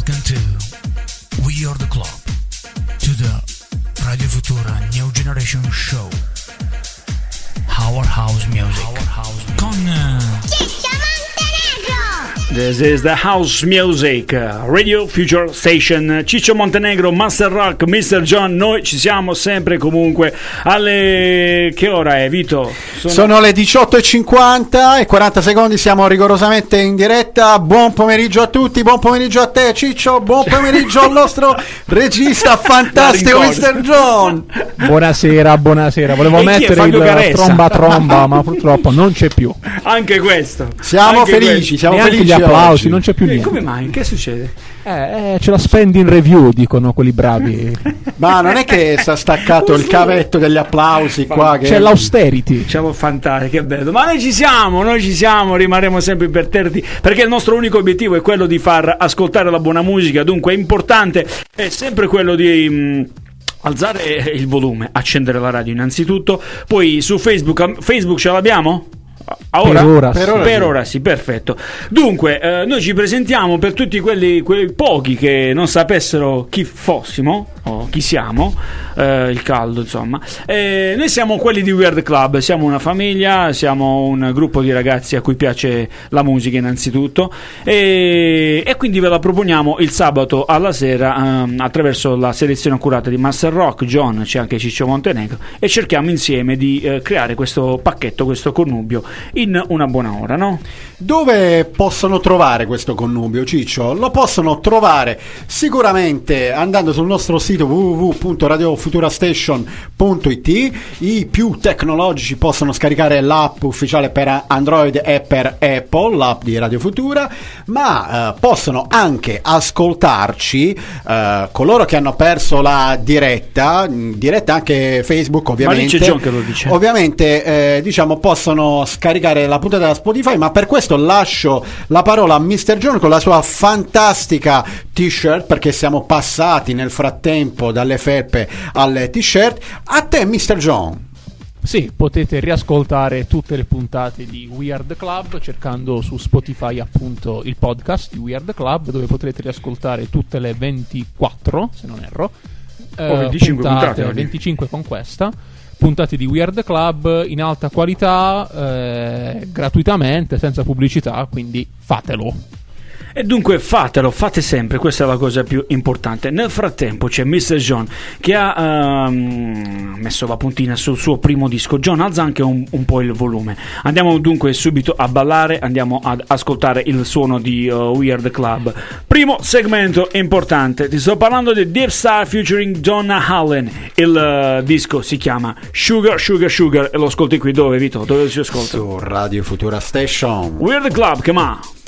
Welcome to We Are the Club, to the Radio Futura New Generation Show. Our House Music. Con This is the house music, Radio Future Station, Ciccio Montenegro, Master Rock, Mr. John, noi ci siamo sempre comunque alle... che ora è Vito? Sono, le 18.50 e 40 secondi, siamo rigorosamente in diretta, buon pomeriggio a tutti, buon pomeriggio a te Ciccio, buon pomeriggio al nostro regista fantastico Mr. John. Buonasera, buonasera. Volevo E mettere il Caressa? tromba tromba, ma purtroppo non c'è più. Anche questo. Siamo Anche felici, siamo Neanche felici gli applausi, oggi. non c'è più questo. Eh, niente. come mai? Che succede? Eh, eh, c'è la spending review, dicono quelli bravi. Ma non è che sta staccato il cavetto degli applausi qua che C'è l'austerity. Diciamo fantastico, che bello. Ma noi ci siamo, noi ci siamo, rimarremo sempre imperterriti perché il nostro unico obiettivo è quello di far ascoltare la buona musica, dunque è importante, è sempre quello di... mh, Alzare il volume, accendere la radio innanzitutto, poi su Facebook, Facebook ce l'abbiamo? A ora? Per ora Per sì. ora Per ora sì, perfetto. Dunque, eh, noi ci presentiamo per tutti quelli, quei pochi che non sapessero chi fossimo o chi siamo, eh, il caldo insomma. Eh, noi siamo quelli di Weird Club, siamo una famiglia, siamo un gruppo di ragazzi a cui piace la musica innanzitutto e, e quindi ve la proponiamo il sabato alla sera ehm, attraverso la selezione accurata di Master Rock, John, c'è anche Ciccio Montenegro e cerchiamo insieme di eh, creare questo pacchetto, questo connubio in una buona ora, no? Dove possono trovare questo connubio, Ciccio? Lo possono trovare sicuramente andando sul nostro sito www.radiofuturastation.it. I più tecnologici possono scaricare l'app ufficiale per Android e per Apple, l'app di Radio Futura, ma eh, possono anche ascoltarci eh, coloro che hanno perso la diretta, diretta anche Facebook ovviamente. c'è John che lo dice. Ovviamente eh, diciamo possono scaricare la puntata da Spotify, ma per questo lascio la parola a Mr. John con la sua fantastica t-shirt perché siamo passati nel frattempo dalle felpe alle t-shirt. A te Mr. John. Sì, potete riascoltare tutte le puntate di Weird Club cercando su Spotify appunto il podcast di Weird Club dove potrete riascoltare tutte le 24, se non erro. eh, Oh, 25 puntate, oggi. 25 con questa. Puntate di Weird Club in alta qualità, eh, gratuitamente, senza pubblicità, quindi fatelo. E dunque fatelo, fate sempre, questa è la cosa più importante. Nel frattempo c'è Mr. John che ha ehm, messo la puntina sul suo primo disco. John, alza anche un, un po' il volume. Andiamo dunque subito a ballare, andiamo ad ascoltare il suono di uh, Weird Club. Primo segmento importante, ti sto parlando di Deep Star featuring Donna Allen. Il uh, disco si chiama Sugar, Sugar, Sugar e lo ascolti qui dove, Vito? Dove si ascolta? Su Radio Futura Station. Weird Club, come on!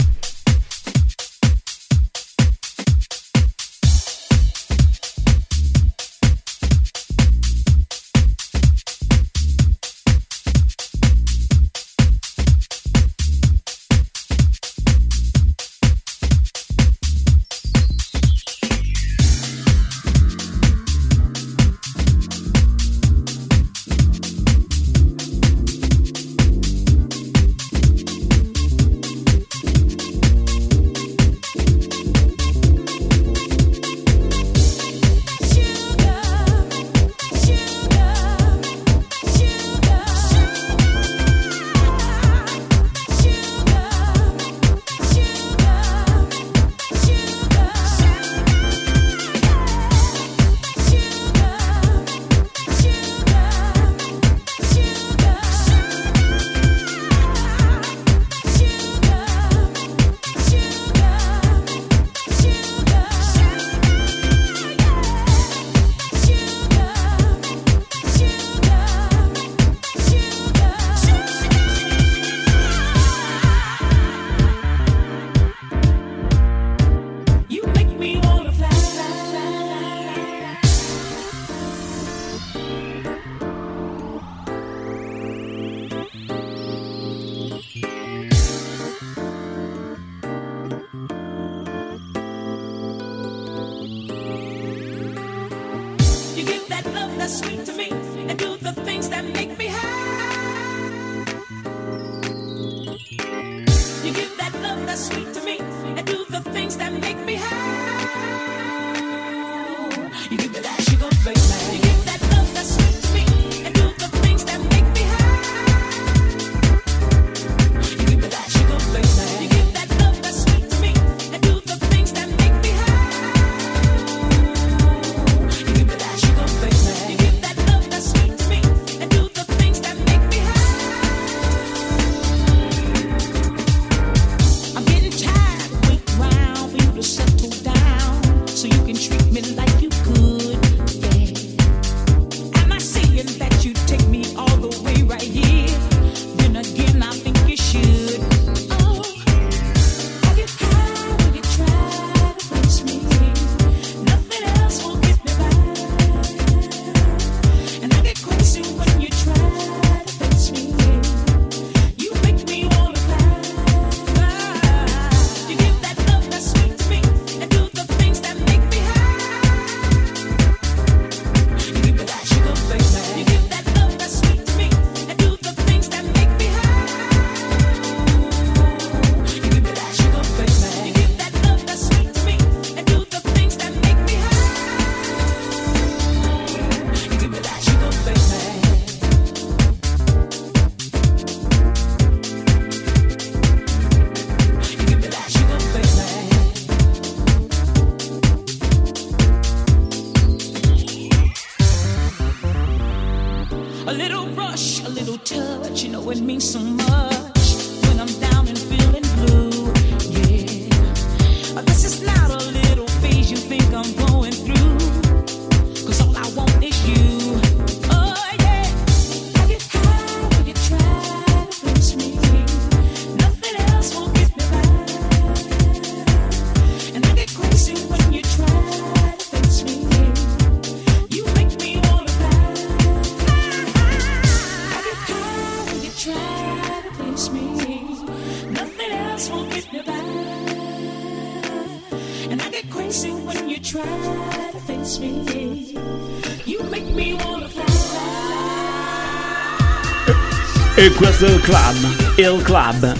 Club, il club.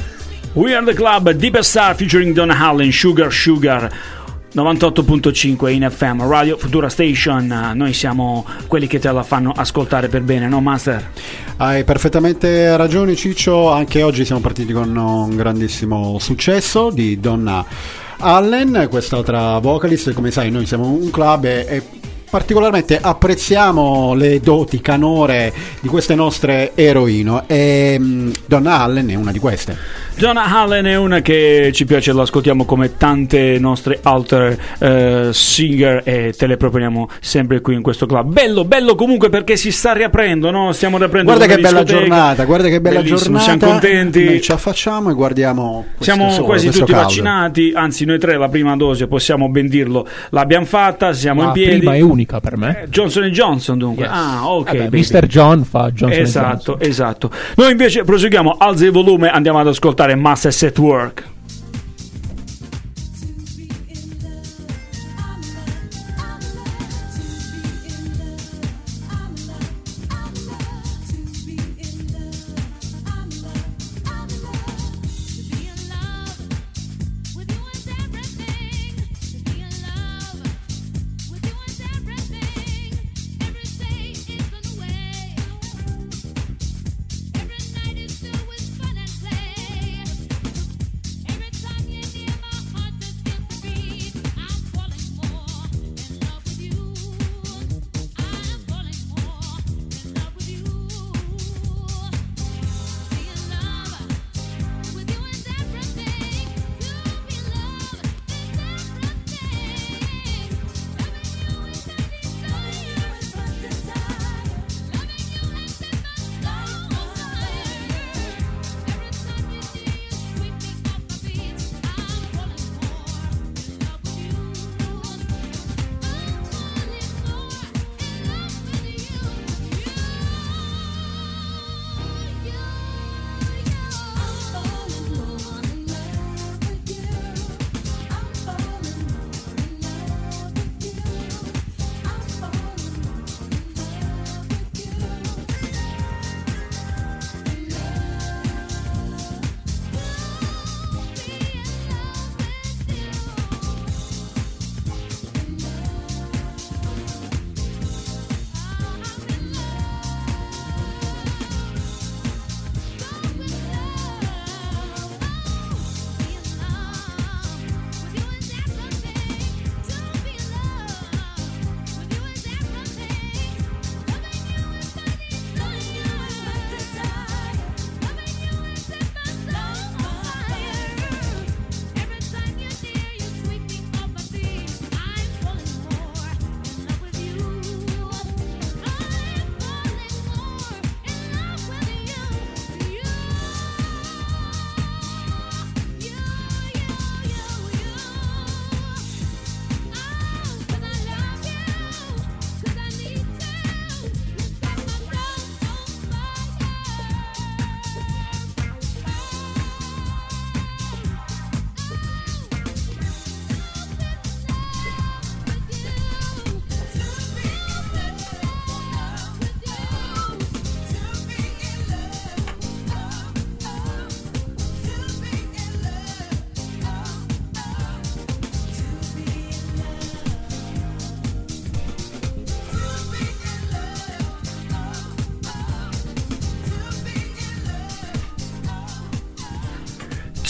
We are the club, Deep Star featuring Donna Allen, Sugar Sugar. 98.5 in FM, Radio Futura Station, noi siamo quelli che te la fanno ascoltare per bene, no Master? Hai perfettamente ragione Ciccio, anche oggi siamo partiti con un grandissimo successo di Donna Allen, quest'altra vocalist, come sai noi siamo un club e, e particolarmente apprezziamo le doti canore di queste nostre eroine e mm, Donna Allen è una di queste. Donna Allen è una che ci piace, l'ascoltiamo come tante nostre altre eh, singer e te le proponiamo sempre qui in questo club. Bello, bello comunque perché si sta riaprendo, no? Stiamo riaprendo Guarda che la bella giornata, guarda che bella Bellissimo, giornata. Siamo contenti. Noi ci affacciamo e guardiamo Siamo sole, quasi tutti caldo. vaccinati, anzi noi tre la prima dose possiamo ben dirlo, l'abbiamo fatta, siamo La in piedi. prima e unica per me. Eh, Johnson Johnson dunque. Yes. Ah, ok. Vabbè. Mr. John fa Johnson Esatto, Johnson. esatto. Noi invece proseguiamo, alza il volume, andiamo ad ascoltare Master Set Work.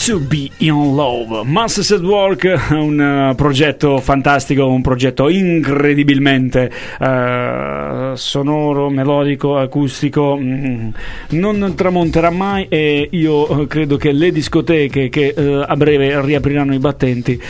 To Be in Love. Masters at Work, un eh, progetto fantastico, un progetto incredibilmente eh, sonoro, melodico, acustico. mm, non tramonterà mai e io eh, credo che le discoteche che eh, a breve riapriranno i battenti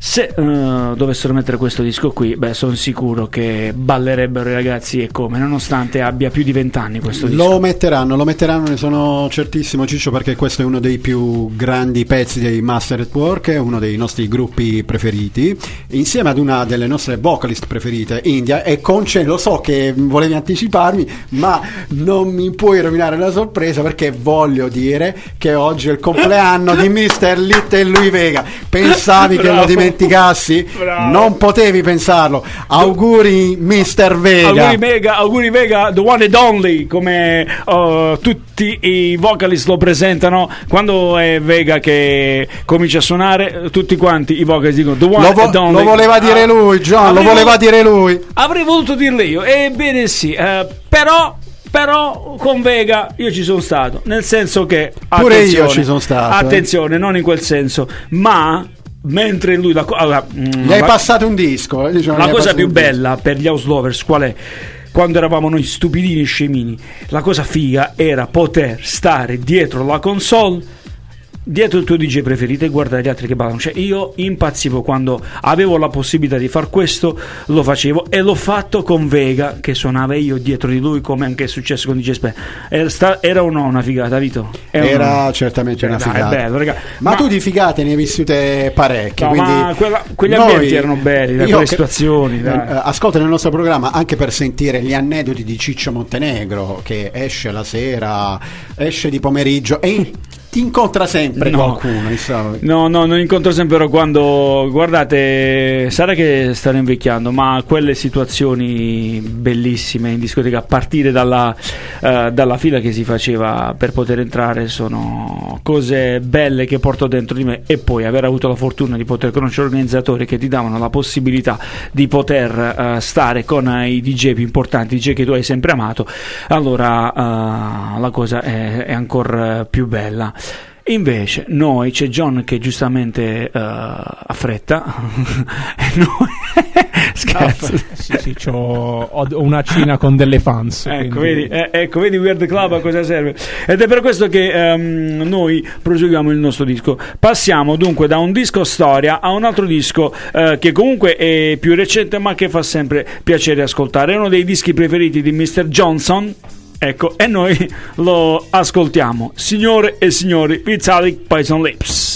se eh, dovessero mettere questo disco qui, beh, sono sicuro che ballerebbero i ragazzi e come, nonostante abbia più di vent'anni questo disco. Lo metteranno, lo metteranno, ne sono certissimo Ciccio perché questo è uno dei più grandi pezzi dei Master at Work, uno dei nostri gruppi preferiti, insieme ad una delle nostre vocalist preferite, India, e con ce lo so che volevi anticiparmi, ma non mi puoi rovinare la sorpresa perché voglio dire che oggi è il compleanno di Mr. Little Louis Vega. Pensavi che lo Bravo. Dimenticassi? Bravo. Non potevi pensarlo. Auguri Mr. Vega. Auguri Vega, auguri Vega, the one and only, come uh, tutti i vocalist lo presentano. Quando è Vega che comincia a suonare, tutti quanti i vocalist dicono the one Lo, vo- and only. lo voleva dire Ah, lui, John, lo avrei voleva voluto- dire lui. Avrei voluto dirle io, ebbene sì, eh, però. Però con Vega io ci sono stato, nel senso che Pure io ci sono stato, eh. Attenzione, non in quel senso, ma mentre lui la, allora, mm, Gli hai la- passato un disco. eh, diciamo, la cosa più un disco. bella per gli house lovers qual è? Quando eravamo noi stupidini e scemini, la cosa figa era poter stare dietro la console, dietro il tuo DJ preferito e guardare gli altri che ballano. Cioè, io impazzivo quando avevo la possibilità di far questo, lo facevo e l'ho fatto con Vega che suonava io dietro di lui, come anche è successo con DJ Spen. Era, era o no una figata, Vito? O Era no? certamente una dai, figata. è bello, raga. Ma, tu di figate ne hai vissute parecchie. No, quindi ma quella- quegli noi- ambienti erano belli, dai, io quelle che- situazioni, dai. eh, ascolta nel nostro programma anche per sentire gli aneddoti di Ciccio Montenegro che esce la sera, esce di pomeriggio e ti incontra sempre No. qualcuno. insomma. No, no, non incontro sempre però quando guardate, sarà che stanno invecchiando, ma quelle situazioni bellissime in discoteca a partire dalla, eh, dalla fila che si faceva per poter entrare sono cose belle che porto dentro di me e poi aver avuto la fortuna di poter conoscere organizzatori che ti davano la possibilità di poter eh, stare con i DJ più importanti, DJ che tu hai sempre amato, allora eh, la cosa è, è ancora più bella. Invece noi c'è John che giustamente eh, ha fretta e noi scherzo. Sì, sì, c'ho- ho una cena con delle fans. Ecco quindi- vedi, eh, ecco, vedi Weird Club a cosa serve. Ed è per questo che ehm, noi proseguiamo il nostro disco. Passiamo dunque da un disco storia a un altro disco eh, che comunque è più recente ma che fa sempre piacere ascoltare. È uno dei dischi preferiti di Mr. Johnson. Ecco, e noi lo ascoltiamo. Signore e signori, Vitalik Poison Lips.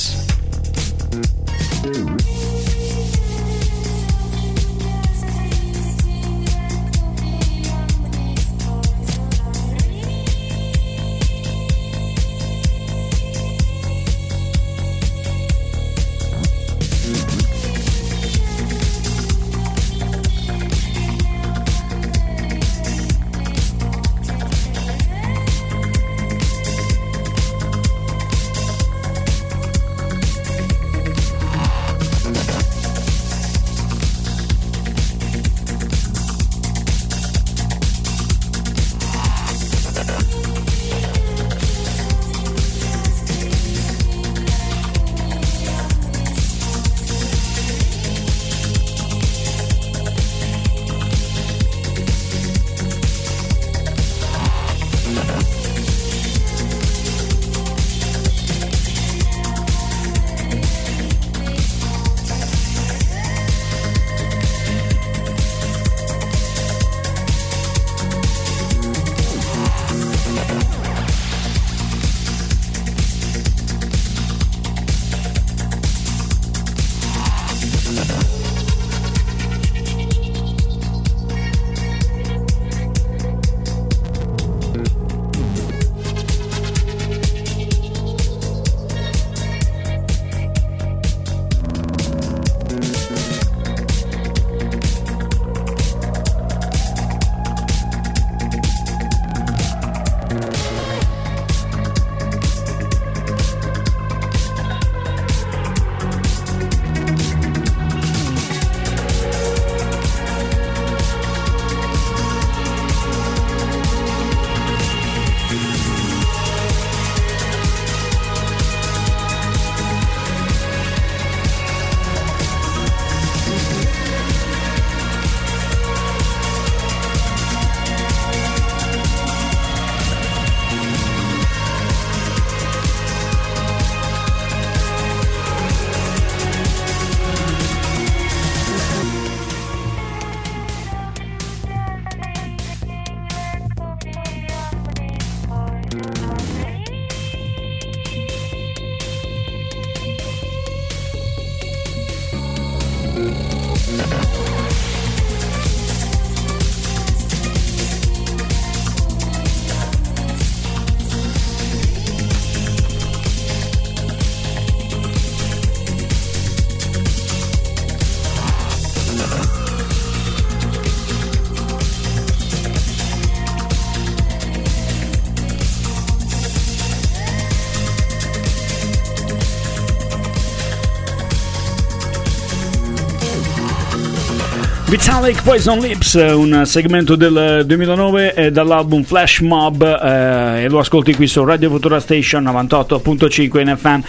Vitalik Poison Lips, un segmento del 2009 eh, dall'album Flash Mob eh, e lo ascolti qui su Radio Futura Station 98.5 in FM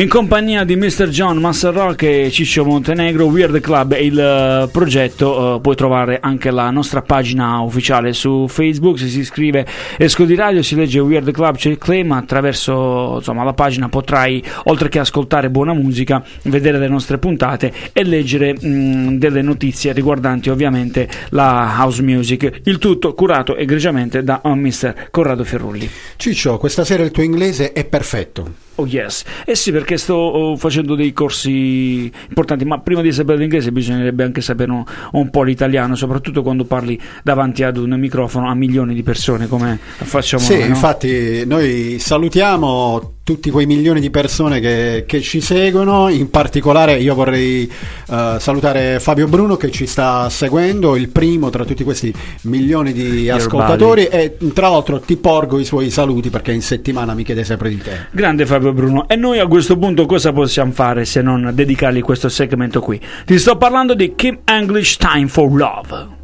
in compagnia di Mr. John Master Rock e Ciccio Montenegro Weird Club è il eh, progetto eh, puoi trovare anche la nostra pagina ufficiale su Facebook se si iscrive Esco di Radio si legge Weird Club c'è il claim attraverso insomma, la pagina potrai oltre che ascoltare buona musica vedere le nostre puntate e leggere mh, delle notizie riguardanti ovviamente la house music, il tutto curato egregiamente da uh, Mr. Corrado Ferrulli. Ciccio, questa sera il tuo inglese è perfetto. Oh yes, eh sì perché sto oh, facendo dei corsi importanti, ma prima di sapere l'inglese bisognerebbe anche sapere un, un po' l'italiano, soprattutto quando parli davanti ad un microfono a milioni di persone come facciamo Sì, noi. no? infatti noi salutiamo tutti quei milioni di persone che, che ci seguono, in particolare io vorrei eh, salutare Fabio Bruno che ci sta seguendo, il primo tra tutti questi milioni di ascoltatori e tra l'altro ti porgo i suoi saluti perché in settimana mi chiede sempre di te. Grande Fabio Bruno, e noi a questo punto cosa possiamo fare se non dedicargli questo segmento qui? Ti sto parlando di Kim English Time for Love.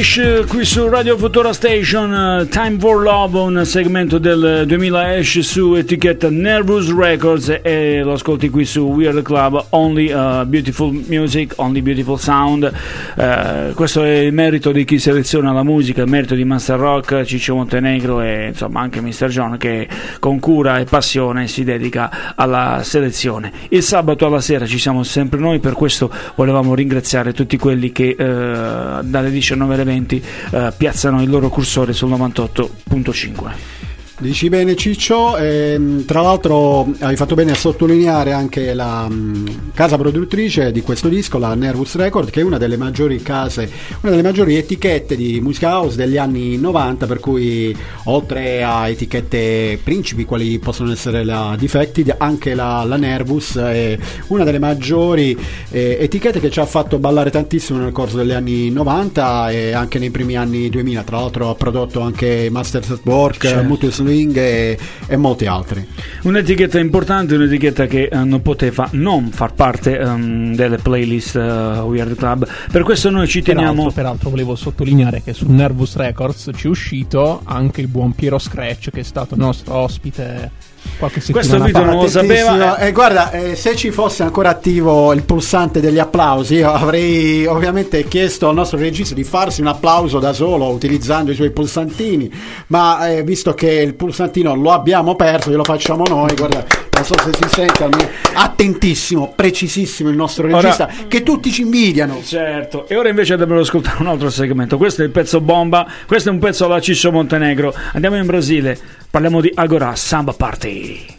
English eh, qui su Radio Futura Station eh, Time for Love un segmento del 2000 esce su etichetta Nervous Records e lo ascolti qui su Weird Club Only eh, Beautiful Music Only Beautiful Sound Eh, questo è il merito di chi seleziona la musica il merito di Master Rock Ciccio Montenegro e insomma anche Mr. John che con cura e passione si dedica alla selezione il sabato alla sera ci siamo sempre noi per questo volevamo ringraziare tutti quelli che eh, dalle 19 alle 20 eh, piazzano il loro cursore sul 98.5 Dici bene Ciccio, ehm, tra l'altro hai fatto bene a sottolineare anche la mh, casa produttrice di questo disco, la Nervous Record, che è una delle maggiori case, una delle maggiori etichette di musica house degli anni 90, per cui oltre a etichette principi quali possono essere la Defected, anche la, la Nervous è una delle maggiori eh, etichette che ci ha fatto ballare tantissimo nel corso degli anni 90 e anche nei primi anni 2000, tra l'altro ha prodotto anche Masters at Work, Certo. Mutual Swing e, e molti altri. un'etichetta importante un'etichetta che eh, non poteva non far parte ehm, delle playlist eh, Weird Club per questo noi ci teniamo Peraltro, peraltro volevo sottolineare che su Nervous Records ci è uscito anche il buon Piero Scratch che è stato nostro ospite qualche Questo settimana video fa. non lo sapeva, Eh, guarda, eh, se ci fosse ancora attivo il pulsante degli applausi, io avrei ovviamente chiesto al nostro regista di farsi un applauso da solo utilizzando i suoi pulsantini, ma eh, visto che il pulsantino lo abbiamo perso, glielo facciamo noi. Guarda, non so se si sente, almeno- attentissimo, precisissimo il nostro Ora- regista, che tutti ci invidiano. Certo, e ora invece dobbiamo ascoltare un altro segmento. Questo è il pezzo bomba, questo è un pezzo alla Ciccio Montenegro. Andiamo in Brasile, parliamo di Agora Samba Party.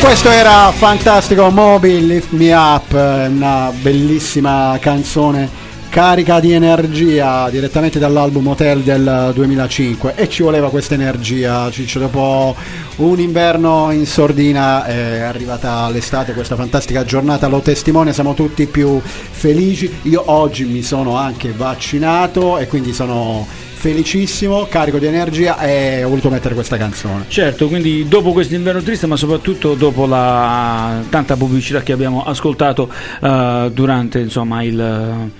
Questo era fantastico Moby Lift Me Up, una bellissima canzone carica di energia direttamente dall'album Hotel del 2005 e ci voleva questa energia Ciccio dopo un inverno in sordina è arrivata l'estate questa fantastica giornata lo testimonia siamo tutti più felici. Io oggi mi sono anche vaccinato e quindi sono felicissimo carico di energia e ho voluto mettere questa canzone. Certo, quindi dopo questo inverno triste, ma soprattutto dopo la tanta pubblicità che abbiamo ascoltato eh, durante insomma il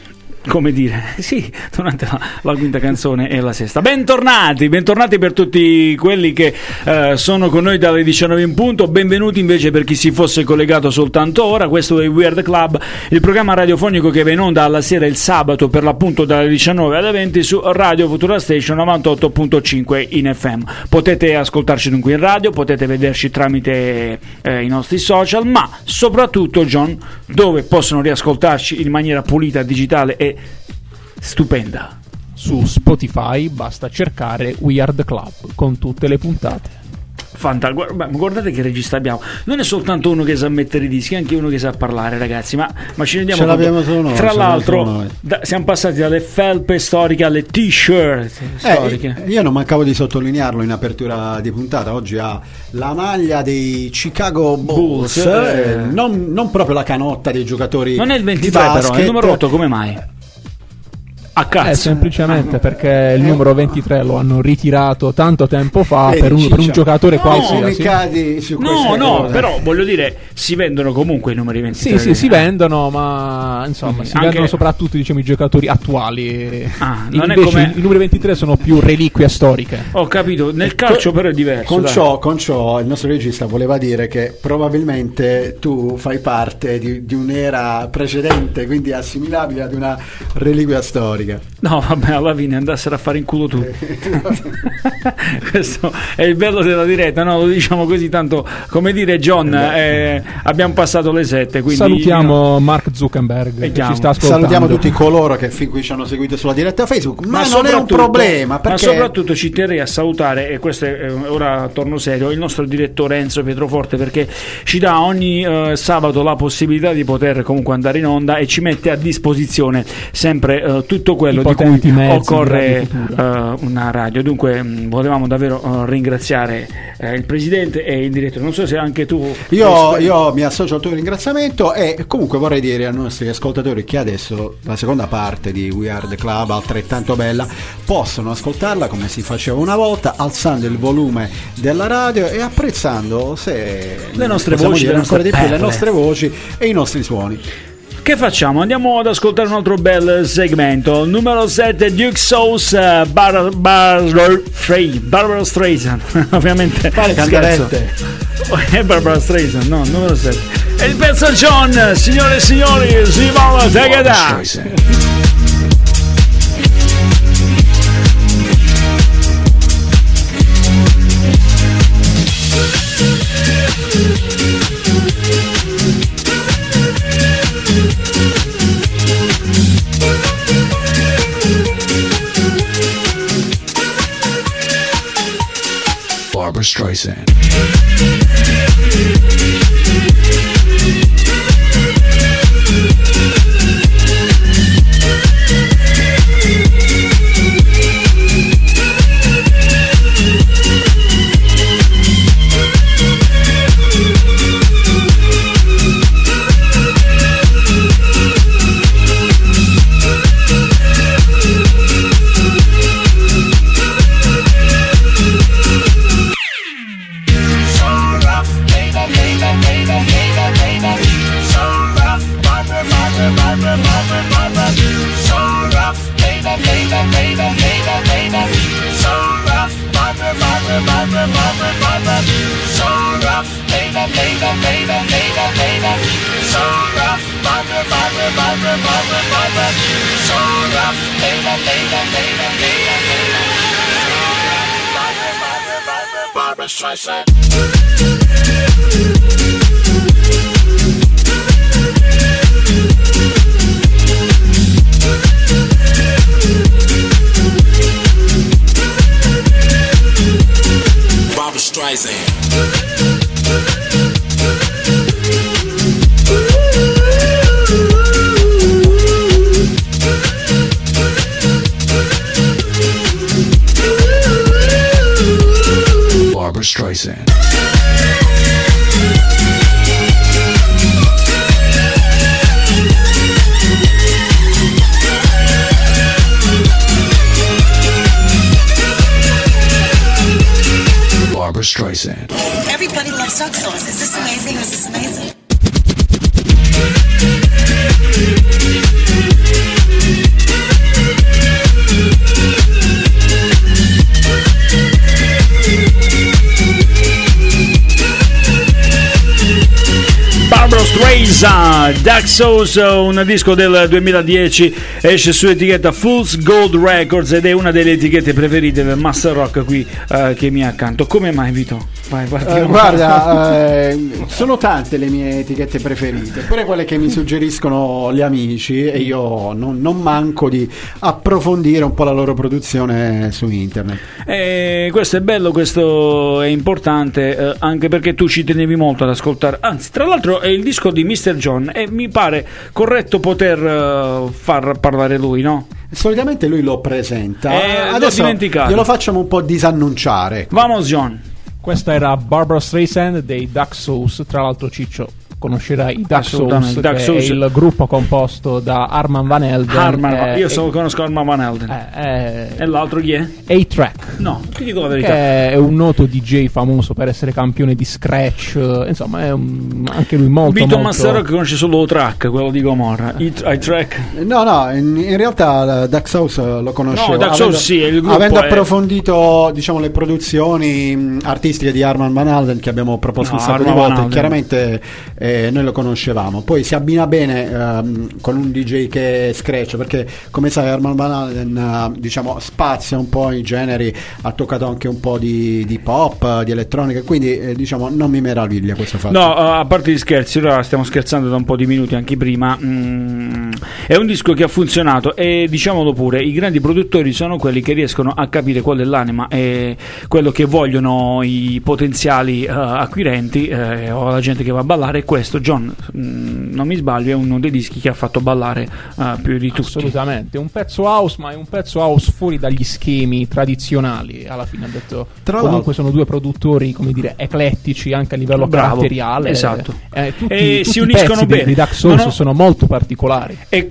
come dire, sì, durante la, la quinta canzone e la sesta. Bentornati, bentornati per tutti quelli che eh, sono con noi dalle 19 in punto, benvenuti invece per chi si fosse collegato soltanto ora, questo è Weird Club, il programma radiofonico che va in onda alla sera il sabato per l'appunto dalle 19 alle 20 su Radio Futura Station 98.5 in FM. Potete ascoltarci dunque in radio, potete vederci tramite eh, i nostri social, ma soprattutto John, dove possono riascoltarci in maniera pulita, digitale e stupenda. Su Spotify basta cercare Weird Club con tutte le puntate. Fanta- guardate che regista abbiamo. Non è soltanto uno che sa mettere i dischi, è anche uno che sa parlare, ragazzi. Ma, ma ci rendiamo Ce conto. l'abbiamo solo noi, Tra ce l'abbiamo l'altro, solo noi. da- siamo passati dalle felpe storiche alle t-shirt storiche. Eh, io non mancavo di sottolinearlo in apertura di puntata. Oggi ha la maglia dei Chicago Bulls, Bulls, eh, eh. non, non proprio la canotta dei giocatori. non è il di 23, però, è il numero 8, come mai? A Eh, cazzo. semplicemente perché il numero 23 lo hanno ritirato tanto tempo fa per un, per un giocatore No, qualsiasi. No, no, cose. però voglio dire, si vendono comunque i numeri 23. Sì, sì, si vendono, ma insomma, Mm, si anche- vendono soprattutto diciamo, i giocatori attuali. Ah, non è Invece come- i numeri 23 sono più reliquie storiche. Ho capito, nel calcio però è diverso. Con ciò, con ciò il nostro regista voleva dire che probabilmente tu fai parte di, di un'era precedente, quindi assimilabile ad una reliquia storica. No, vabbè, alla fine andassero a fare in culo tutti. Questo è il bello della diretta, no? Lo diciamo così, tanto come dire, John, eh, abbiamo passato le sette. Quindi Salutiamo Mark Zuckerberg che Vediamo. ci sta ascoltando. Salutiamo tutti coloro che fin qui ci hanno seguito sulla diretta Facebook, ma, non è un problema Ma perché soprattutto ci terrei a salutare, e questo è eh, ora torno serio, il nostro direttore Enzo Pietroforte perché ci dà ogni eh, sabato la possibilità di poter comunque andare in onda e ci mette a disposizione sempre eh, tutto quello di cui mezzi occorre eh, una radio. Dunque mh, volevamo davvero eh, ringraziare eh, il presidente e il direttore. Non so se anche tu Io, io mi associo al tuo ringraziamento e comunque vorrei dire ai nostri ascoltatori che adesso la seconda parte di We Are The Club, altrettanto bella, possono ascoltarla come si faceva una volta, alzando il volume della radio e apprezzando se Le nostre voci, dire le ancora di più, le nostre voci e i nostri suoni. Che facciamo? Andiamo ad ascoltare un altro bel segmento. Numero 7, Duke Souls, uh, Bar- Bar- Frey- Barbara Streisand. Ovviamente. Cantarette. È Barbara Streisand, no, numero 7. E il pezzo John, signore e signori, si va, take it Streisand. This amazing or is this amazing? Dark Souls, un disco del 2010, esce su etichetta Fools Gold Records ed è una delle etichette preferite del Master Rock qui eh, che mi ha accanto. Come mai Vito? Vai, Eh, guarda, eh, sono tante le mie etichette preferite, pure quelle che mi suggeriscono gli amici e io non, non manco di approfondire un po' la loro produzione su internet. Eh, questo è bello, questo è importante, eh, anche perché tu ci tenevi molto ad ascoltare. Anzi, tra l'altro è il disco di Mr. John e mi pare corretto poter eh, far parlare lui, no? Solitamente lui lo presenta, Eh, adesso dimenticato. glielo facciamo un po' disannunciare. Vamos John. Questa era Barbara Streisand dei Duck Souls. Tra l'altro, Ciccio conoscerai i Duck Assolutamente, Souls, che Souls. è il gruppo composto da Arman Van Helden. Harman, eh, io solo conosco Arma Van Helden. eh, E l'altro chi è? eh, A-Track. No, ti dico la Che verità. è un noto DJ famoso per essere campione di scratch, eh, insomma, è un- anche lui molto Vito molto Master Rock conosce solo track, quello di Gomorra. I, i track. No, no, in, in realtà Duck Souls lo conoscevo. No, Duck avendo- Souls sì, il gruppo Avendo è- approfondito diciamo, le produzioni artistiche di Arman Van Alden che abbiamo proposto No, un sacco di Arman volte, chiaramente eh, noi lo conoscevamo. Poi si abbina bene ehm, con un DJ che scratch, perché come sai Arman Van Alden eh, diciamo, spazia un po' i generi, ha toccato anche un po' di, di pop, eh, di elettronica, quindi eh, diciamo, non mi meraviglia questo fatto. No, eh, a parte gli scherzi, ora stiamo scherzando da un po' di minuti anche prima. mm, è un disco che ha funzionato e diciamolo pure, i grandi produttori sono quelli che riescono a capire qual è l'anima e quello che vogliono i potenziali eh, acquirenti eh, o la gente che va a ballare. E questo, John, mm, non mi sbaglio, è uno dei dischi che ha fatto ballare eh, più di tutti. Assolutamente, un pezzo house, ma è un pezzo house fuori dagli schemi tradizionali. Alla fine ha detto Tra comunque sono due produttori, come dire, eclettici anche a livello Bravo, caratteriale. esatto. Eh, tutti, E tutti si i uniscono bene. Di, di Dark Souls Non ho- sono molto particolari. E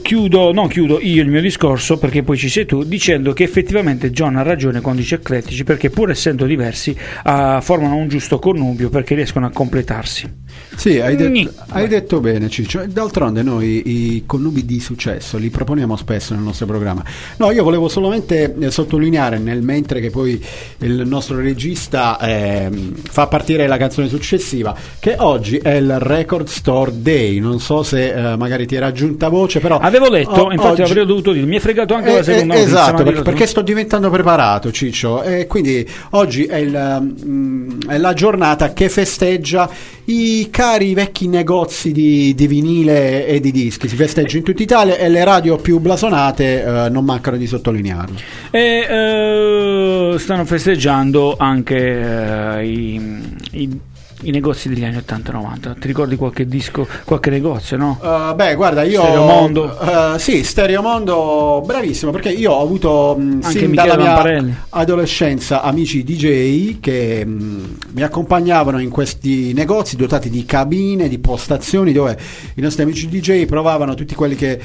chiudo, non chiudo io il mio discorso perché poi ci sei tu dicendo che effettivamente John ha ragione quando dice eclettici perché pur essendo diversi ah, formano un giusto connubio perché riescono a completarsi. Sì, hai, det- hai detto bene Ciccio. D'altronde noi i connubi di successo li proponiamo spesso nel nostro programma. No, io volevo solamente eh, sottolineare nel mentre che poi il nostro regista ehm, fa partire la canzone successiva che oggi è il Record Store Day. Non so se eh, magari ti era giunta voce, però Avevo letto, o- infatti oggi- avrei dovuto dire, mi è fregato anche eh, la seconda eh, notizia, esatto, perché, perché sto diventando preparato, Ciccio. E quindi oggi è, il, mm, è la giornata che festeggia i cari vecchi negozi di, di vinile e di dischi. Si festeggia in tutta Italia e le radio più blasonate eh, non mancano di sottolinearlo. E eh, stanno festeggiando anche eh, i, i- i negozi degli anni 80-90. Ti ricordi qualche disco, qualche negozio, no? Uh, beh, guarda, io. Stereomondo. Uh, sì, Stereomondo, bravissimo. Perché io ho avuto mh, Anche sin Michele dalla Lamparelli. mia adolescenza amici DJ che mh, mi accompagnavano in questi negozi dotati di cabine, di postazioni dove i nostri amici DJ provavano tutti quelli che.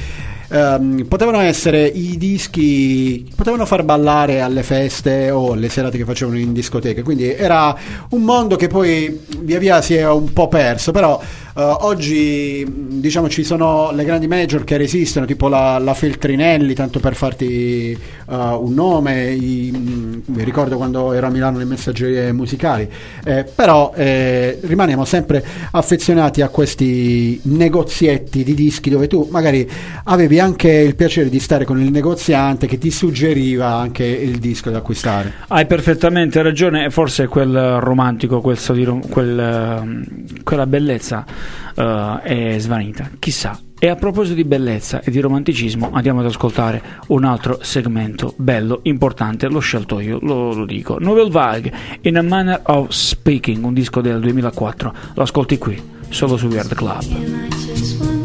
Ehm, potevano essere i dischi, potevano far ballare alle feste o alle serate che facevano in discoteca. Quindi era un mondo che poi via via si è un po' perso. Però eh, oggi diciamo ci sono le grandi major che resistono, tipo la, la Feltrinelli, tanto per farti eh, un nome. i- mh, mi ricordo quando ero a Milano le messaggerie musicali. Eh, però eh, rimaniamo sempre affezionati a questi negozietti di dischi dove tu magari avevi anche il piacere di stare con il negoziante che ti suggeriva anche il disco da acquistare. Hai perfettamente ragione, forse quel romantico, quel quel, ehm, quella bellezza eh, è svanita, chissà. E a proposito di bellezza e di romanticismo, andiamo ad ascoltare un altro segmento bello, importante, l'ho scelto io, lo, lo dico. Novel Vague, In a Manner of Speaking, un disco del 2004, lo ascolti qui, solo su Weird Club.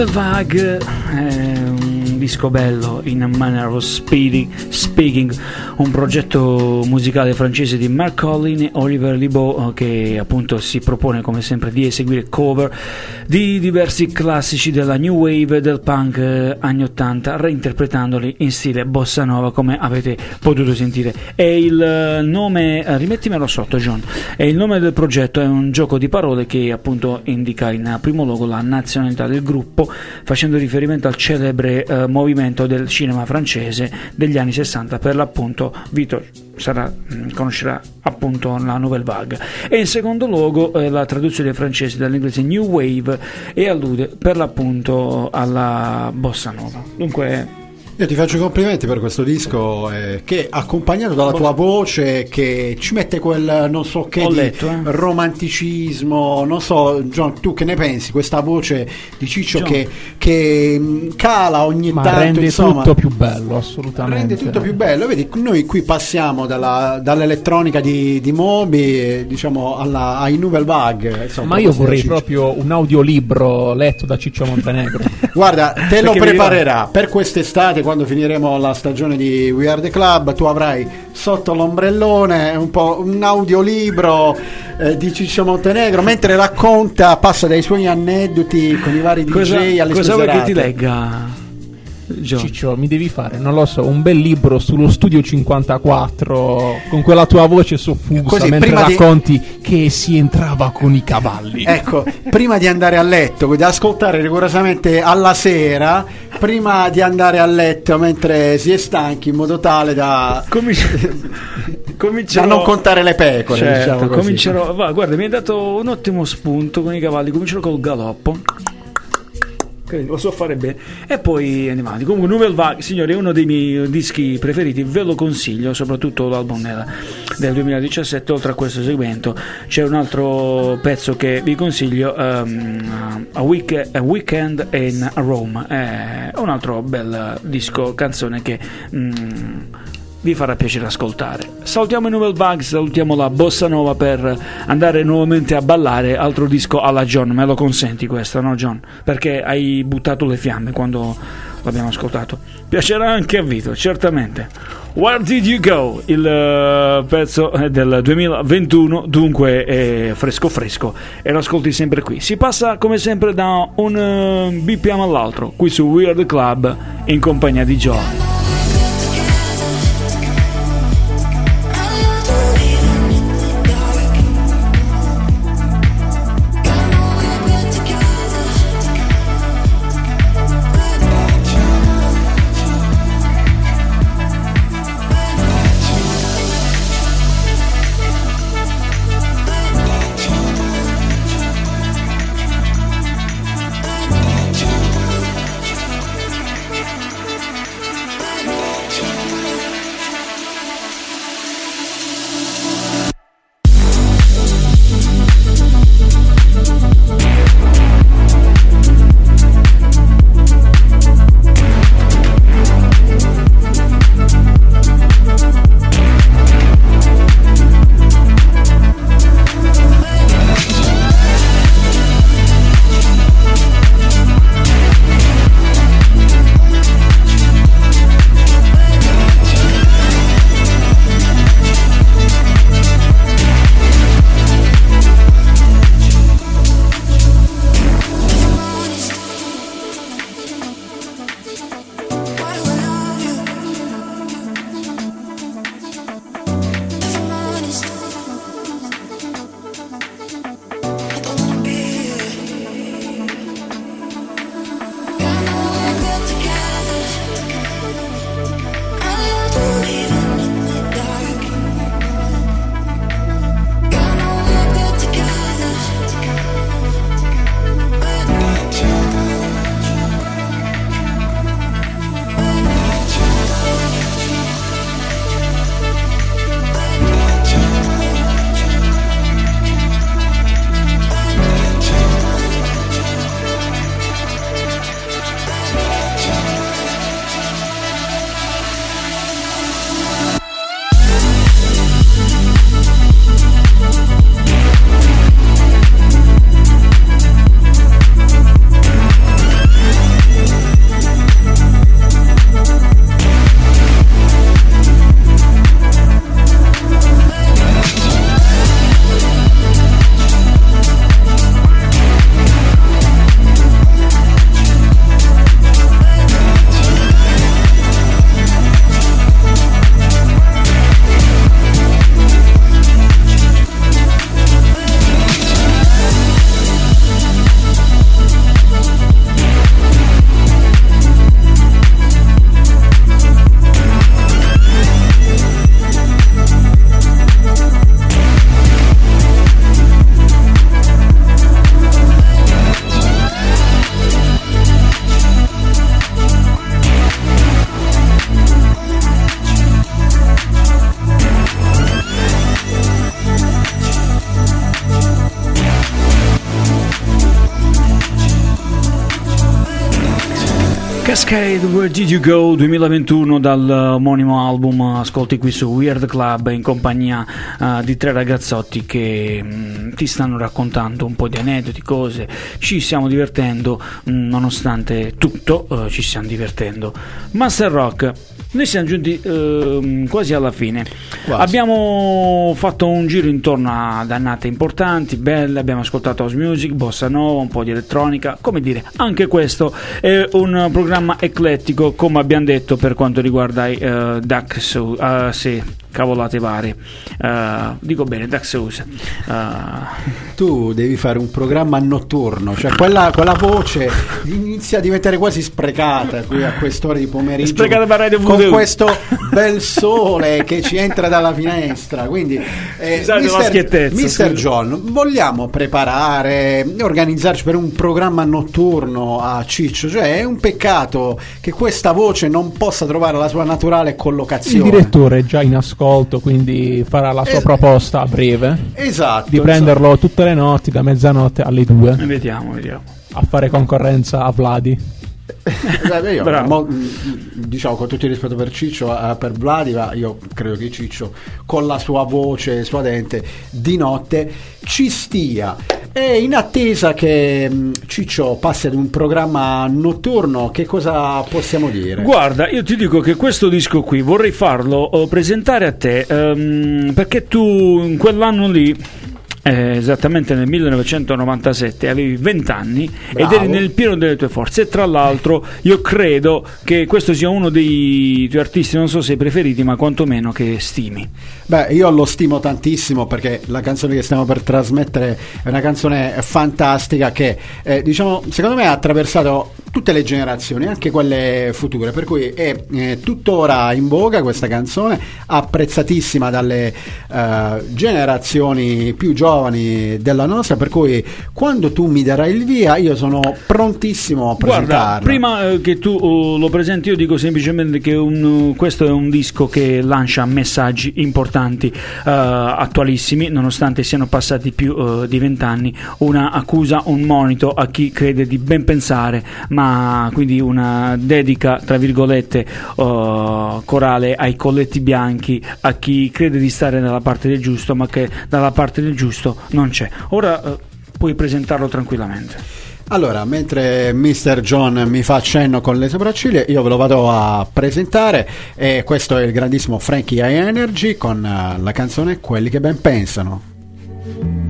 Novel Vague è un disco bello in a manner of speaking, un progetto musicale francese di Mark Collin e Oliver Libaud che appunto si propone come sempre di eseguire cover di diversi classici della new wave del punk eh, anni 80 reinterpretandoli in stile bossa nova come avete potuto sentire. E il eh, nome eh, rimettimelo sotto John. E il nome del progetto è un gioco di parole che appunto indica in primo luogo la nazionalità del gruppo facendo riferimento al celebre eh, movimento del cinema francese degli anni 60 per l'appunto Vito sarà, mh, conoscerà appunto la Nouvelle Vague. E in secondo luogo eh, la traduzione francese dall'inglese New Wave e allude per l'appunto alla bossa nova. Dunque Io ti faccio i complimenti per questo disco eh, che accompagnato dalla tua voce che ci mette quel non so che letto, eh. romanticismo, non so John, tu che ne pensi? Questa voce di Ciccio John. che, che mh, cala ogni Ma tanto, rende insomma, tutto più bello, assolutamente. rende tutto più bello. Vedi, noi qui passiamo dalla- dall'elettronica di, di Moby eh, diciamo alla, ai Nouvelle Vague. insomma, Ma io vorrei proprio un audiolibro letto da Ciccio Montenegro. Guarda, te lo Perché preparerà per quest'estate quando finiremo la stagione di We Are the Club. Tu avrai sotto l'ombrellone un po' un audiolibro eh, di Ciccio Montenegro mentre racconta, passa dai suoi aneddoti con i vari DJ cosa, alle cosa vuoi che ti legga John? Ciccio, mi devi fare, non lo so, un bel libro sullo studio 54 con quella tua voce soffusa Così, mentre prima di- racconti che si entrava con i cavalli. Ecco, prima di andare a letto, di ascoltare rigorosamente alla sera, prima di andare a letto mentre si è stanchi, in modo tale da, Cominci- da comincerò non contare le pecore. Certo, diciamo comincerò. va, guarda, mi hai dato un ottimo spunto con i cavalli. Comincerò col galoppo. Lo so fare bene. E poi andiamo avanti. Comunque, Nouvelle Vague, signori, è uno dei miei dischi preferiti, ve lo consiglio, soprattutto l'album del 2017. Oltre a questo segmento, c'è un altro pezzo che vi consiglio: ehm, a, Week- A Weekend in Rome. È un altro bel disco, canzone che. mm, vi farà piacere ascoltare. Salutiamo i Nouvelle Vague, salutiamo la Bossa Nova per andare nuovamente a ballare. Altro disco alla John, me lo consenti questo, no John? Perché hai buttato le fiamme quando l'abbiamo ascoltato. Piacerà anche a Vito, certamente. Where Did You Go? Il eh, pezzo è del 2021, dunque è fresco fresco e lo ascolti sempre qui. Si passa come sempre da un eh, BPM all'altro, qui su Weird Club in compagnia di John. You Go 2021 dal omonimo album ascolti qui su Weird Club in compagnia eh, di tre ragazzotti che mm, ti stanno raccontando un po' di aneddoti, cose, ci stiamo divertendo mm, nonostante tutto eh, ci stiamo divertendo. Master Rock noi siamo giunti ehm, quasi alla fine. Quasi. Abbiamo fatto un giro intorno a dannate importanti, belle, abbiamo ascoltato house music, bossa nova, un po' di elettronica, come dire, anche questo è un programma eclettico, come abbiamo detto per quanto riguarda i eh, Duck Su- eh, sì, cavolate varie. Eh, dico bene, Dax House. Eh, Tu devi fare un programma notturno, cioè quella, quella voce inizia a diventare quasi sprecata qui a quest'ora di pomeriggio. Sprecata per Radio con Voodoo. questo bel sole che ci entra dalla finestra. Quindi, eh, Scusate Mister, schiettezza, Mister. John, vogliamo preparare, organizzarci per un programma notturno a Ciccio? Cioè, è un peccato che questa voce non possa trovare la sua naturale Il collocazione. direttore è già in ascolto, quindi farà la sua Eh, proposta a breve Esatto. di prenderlo tutte le notti da mezzanotte alle 2 vediamo, vediamo. a fare concorrenza a Vladi. Insomma. Eh, io, Bravo. mo, mh, diciamo con tutto il rispetto per Ciccio, eh, per Vladiva, io credo che Ciccio con la sua voce suadente di notte ci stia. E in attesa che mh, Ciccio passi ad un programma notturno, che cosa possiamo dire? Guarda, io ti dico che questo disco qui vorrei farlo eh, presentare a te ehm, perché tu in quell'anno lì, eh, esattamente nel 1997, avevi 20 anni ed Bravo. eri nel pieno delle tue forze. E tra l'altro, io credo che questo sia uno dei tuoi artisti, non so se preferiti, ma quantomeno che stimi. Beh, io lo stimo tantissimo perché la canzone che stiamo per trasmettere è una canzone fantastica che, eh, diciamo, secondo me ha attraversato tutte le generazioni, anche quelle future, per cui è eh, tuttora in voga questa canzone, apprezzatissima dalle eh, generazioni più giovani della nostra, per cui quando tu mi darai il via io sono prontissimo a presentarla. Guarda, prima eh, che tu eh, lo presenti, io dico semplicemente che un- questo è un disco che lancia messaggi importanti, attualissimi, nonostante siano passati più di vent'anni. Una accusa, un monito a chi crede di ben pensare, ma quindi una dedica, tra virgolette, eh, corale ai colletti bianchi, a chi crede di stare dalla parte del giusto, ma che dalla parte del giusto non c'è. Ora eh, puoi presentarlo tranquillamente. Allora, mentre Mr. John mi fa accenno con le sopracciglia, io ve lo vado a presentare. E questo è il grandissimo Frankie High Energy con eh, la canzone Quelli che ben pensano.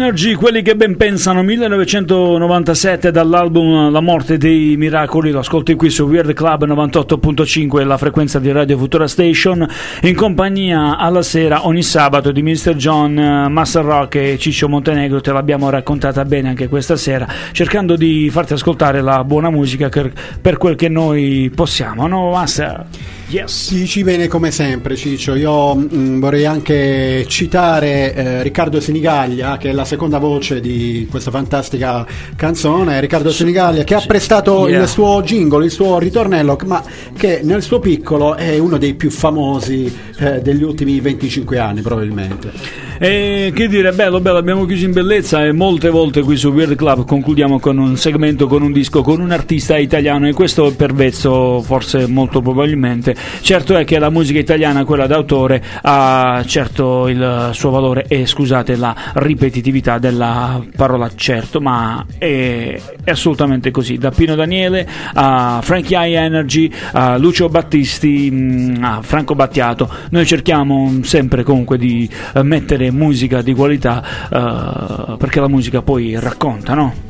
Energy, quelli che ben pensano, 1997 dall'album La morte dei miracoli, lo ascolti qui su Weird Club 98.5, la frequenza di Radio Futura Station, in compagnia alla sera ogni sabato di Mr. John, eh, Master Rock e Ciccio Montenegro, te l'abbiamo raccontata bene anche questa sera, cercando di farti ascoltare la buona musica per, quel che noi possiamo, no Master? Yes. Dici bene come sempre Ciccio, io mm, vorrei anche citare eh, Riccardo Senigaglia che è la seconda voce di questa fantastica canzone, Riccardo Senigaglia che ha prestato Yeah. il suo jingle, il suo ritornello, ma che nel suo piccolo è uno dei più famosi eh, degli ultimi 25 anni probabilmente. E che dire, bello, bello, abbiamo chiuso in bellezza e molte volte qui su Weird Club concludiamo con un segmento, con un disco, con un artista italiano e questo per vezzo forse molto probabilmente. Certo è che la musica italiana, quella d'autore, ha certo il suo valore e scusate la ripetitività della parola certo, ma è, è assolutamente così. Da Pino Daniele a Frankie High Energy, a Lucio Battisti, mh, a Franco Battiato, noi cerchiamo sempre comunque di eh, mettere musica di qualità eh, perché la musica poi racconta, no?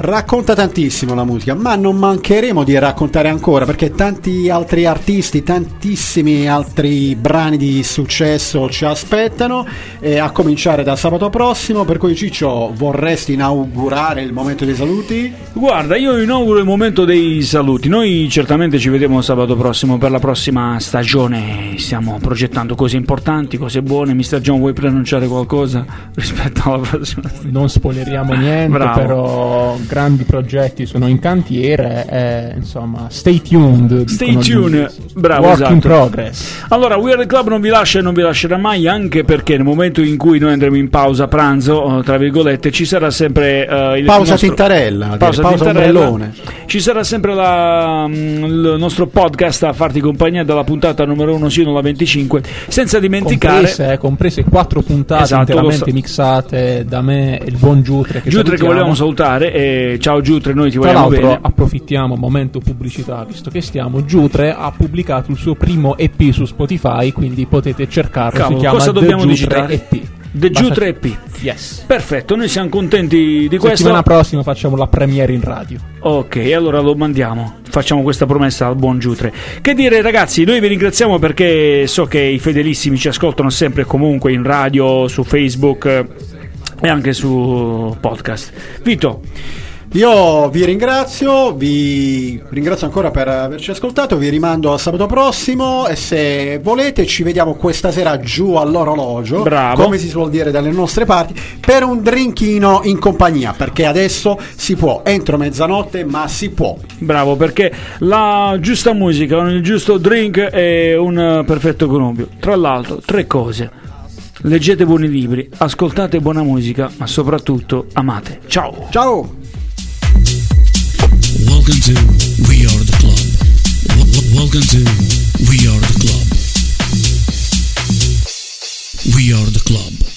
Racconta tantissimo la musica, ma non mancheremo di raccontare ancora perché tanti altri artisti, tantissimi altri brani di successo ci aspettano, eh, a cominciare da sabato prossimo. Per cui, Ciccio, vorresti inaugurare il momento dei saluti? Guarda, io inauguro il momento dei saluti. Noi certamente ci vediamo sabato prossimo per la prossima stagione. Stiamo progettando cose importanti, cose buone. Mr. John, vuoi preannunciare qualcosa rispetto alla prossima stagione? Non spoileriamo niente, Bravo. però grandi progetti sono in cantiere. E, insomma, stay tuned. Stay tuned, bravo, Work in esatto. progress. Allora, Weird Club non vi lascia e non vi lascerà mai, anche perché nel momento in cui noi andremo in pausa pranzo, eh, tra virgolette, ci sarà sempre eh, il Pausa nostro... tintarella, pausa, pausa tintarella. Ci sarà sempre la- mm, il nostro podcast a farti compagnia dalla puntata numero 1 sino alla 25, senza dimenticare... Comprese, eh, comprese quattro puntate Esatto, interamente so. mixate da me e il buon Giutre che Giutre che volevamo salutare, e ciao Giutre, noi ti Tra vogliamo l'altro bene. approfittiamo, momento pubblicità, visto che stiamo, Giutre ha pubblicato il suo primo EP su Spotify, quindi potete cercarlo, Cavolo, si chiama cosa The dobbiamo Giutre digitare? EP. The Giutre EP. Yes. Perfetto, noi siamo contenti di questo. Settimana prossima facciamo la premiere in radio. Ok, allora lo mandiamo. Facciamo questa promessa al buon Giutre. Che dire, ragazzi, noi vi ringraziamo perché so che i fedelissimi ci ascoltano sempre e comunque in radio, su Facebook eh, e anche su podcast. Vito, Io vi ringrazio, vi ringrazio ancora per averci ascoltato, vi rimando a sabato prossimo e se volete ci vediamo questa sera giù all'orologio, Bravo. come si suol dire dalle nostre parti, per un drinkino in compagnia, perché adesso si può, entro mezzanotte, ma si può. bravo, perché la giusta musica, il giusto drink è un perfetto connubio. Tra l'altro, tre cose. Leggete buoni libri, ascoltate buona musica, ma soprattutto amate. Ciao! Ciao! Welcome to We Are the Club. W- welcome to We Are the Club. We Are the Club.